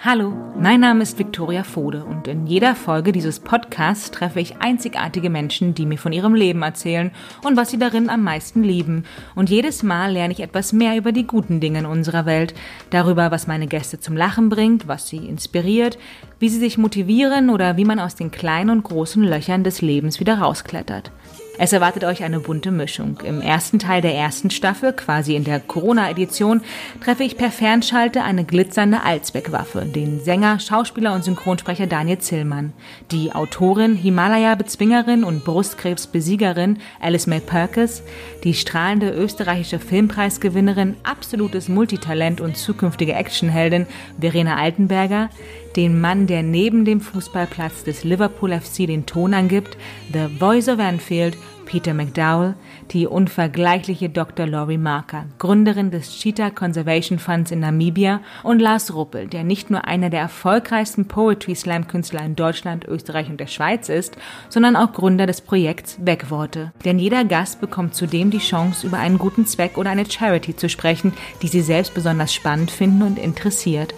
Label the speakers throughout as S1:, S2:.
S1: Hallo, mein Name ist Viktoria Fode und in jeder Folge dieses Podcasts treffe ich einzigartige Menschen, die mir von ihrem Leben erzählen und was sie darin am meisten lieben. Und jedes Mal lerne ich etwas mehr über die guten Dinge in unserer Welt, darüber, was meine Gäste zum Lachen bringt, was sie inspiriert, wie sie sich motivieren oder wie man aus den kleinen und großen Löchern des Lebens wieder rausklettert. Es erwartet euch eine bunte Mischung. Im ersten Teil der ersten Staffel, quasi in der Corona-Edition, treffe ich per Fernschalte eine glitzernde Allzweckwaffe, den Sänger, Schauspieler und Synchronsprecher Daniel Zillmann, die Autorin, Himalaya-Bezwingerin und Brustkrebs-Besiegerin Alice May Perkins, die strahlende österreichische Filmpreisgewinnerin, absolutes Multitalent und zukünftige Actionheldin Verena Altenberger, den Mann, der neben dem Fußballplatz des Liverpool FC den Ton angibt, The Voice of Anfield, Peter McDowell, die unvergleichliche Dr. Laurie Marker, Gründerin des Cheetah Conservation Funds in Namibia und Lars Ruppel, der nicht nur einer der erfolgreichsten Poetry Slam Künstler in Deutschland, Österreich und der Schweiz ist, sondern auch Gründer des Projekts Wegworte. Denn jeder Gast bekommt zudem die Chance, über einen guten Zweck oder eine Charity zu sprechen, die sie selbst besonders spannend finden und interessiert.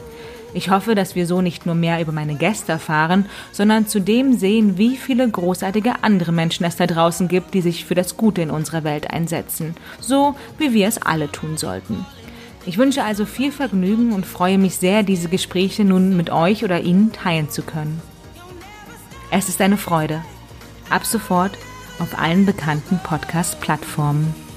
S1: Ich hoffe, dass wir so nicht nur mehr über meine Gäste erfahren, sondern zudem sehen, wie viele großartige andere Menschen es da draußen gibt, die sich für das Gute in unserer Welt einsetzen, so wie wir es alle tun sollten. Ich wünsche also viel Vergnügen und freue mich sehr, diese Gespräche nun mit euch oder Ihnen teilen zu können. Es ist eine Freude. Ab sofort auf allen bekannten Podcast-Plattformen.